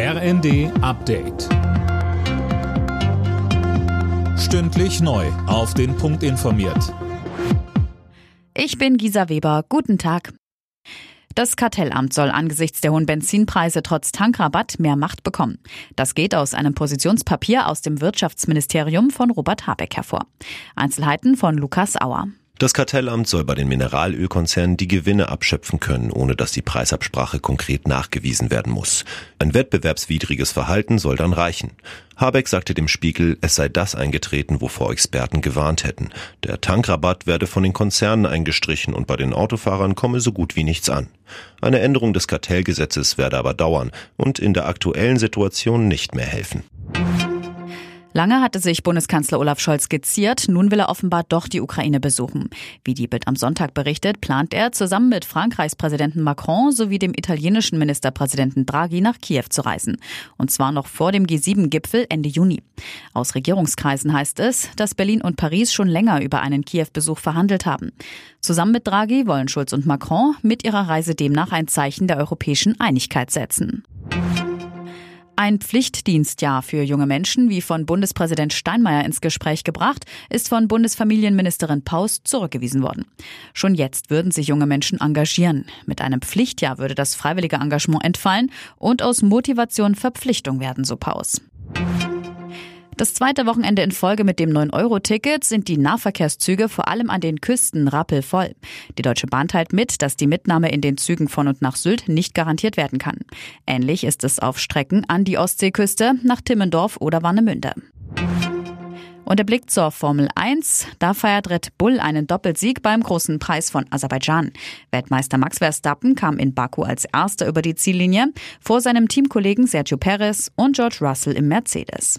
RND Update. Stündlich neu. Auf den Punkt informiert. Ich bin Gisa Weber. Guten Tag. Das Kartellamt soll angesichts der hohen Benzinpreise trotz Tankrabatt mehr Macht bekommen. Das geht aus einem Positionspapier aus dem Wirtschaftsministerium von Robert Habeck hervor. Einzelheiten von Lukas Auer. Das Kartellamt soll bei den Mineralölkonzernen die Gewinne abschöpfen können, ohne dass die Preisabsprache konkret nachgewiesen werden muss. Ein wettbewerbswidriges Verhalten soll dann reichen. Habeck sagte dem Spiegel, es sei das eingetreten, wovor Experten gewarnt hätten. Der Tankrabatt werde von den Konzernen eingestrichen und bei den Autofahrern komme so gut wie nichts an. Eine Änderung des Kartellgesetzes werde aber dauern und in der aktuellen Situation nicht mehr helfen. Lange hatte sich Bundeskanzler Olaf Scholz geziert, nun will er offenbar doch die Ukraine besuchen. Wie die Bild am Sonntag berichtet, plant er zusammen mit Frankreichs Präsidenten Macron sowie dem italienischen Ministerpräsidenten Draghi nach Kiew zu reisen. Und zwar noch vor dem G7-Gipfel Ende Juni. Aus Regierungskreisen heißt es, dass Berlin und Paris schon länger über einen Kiew-Besuch verhandelt haben. Zusammen mit Draghi wollen Schulz und Macron mit ihrer Reise demnach ein Zeichen der europäischen Einigkeit setzen. Ein Pflichtdienstjahr für junge Menschen, wie von Bundespräsident Steinmeier ins Gespräch gebracht, ist von Bundesfamilienministerin Paus zurückgewiesen worden. Schon jetzt würden sich junge Menschen engagieren. Mit einem Pflichtjahr würde das freiwillige Engagement entfallen und aus Motivation Verpflichtung werden, so Paus. Das zweite Wochenende in Folge mit dem 9-Euro-Ticket sind die Nahverkehrszüge vor allem an den Küsten rappelvoll. Die Deutsche Bahn teilt mit, dass die Mitnahme in den Zügen von und nach Sylt nicht garantiert werden kann. Ähnlich ist es auf Strecken an die Ostseeküste, nach Timmendorf oder Warnemünde. Und der Blick zur Formel 1. Da feiert Red Bull einen Doppelsieg beim großen Preis von Aserbaidschan. Weltmeister Max Verstappen kam in Baku als erster über die Ziellinie vor seinem Teamkollegen Sergio Perez und George Russell im Mercedes.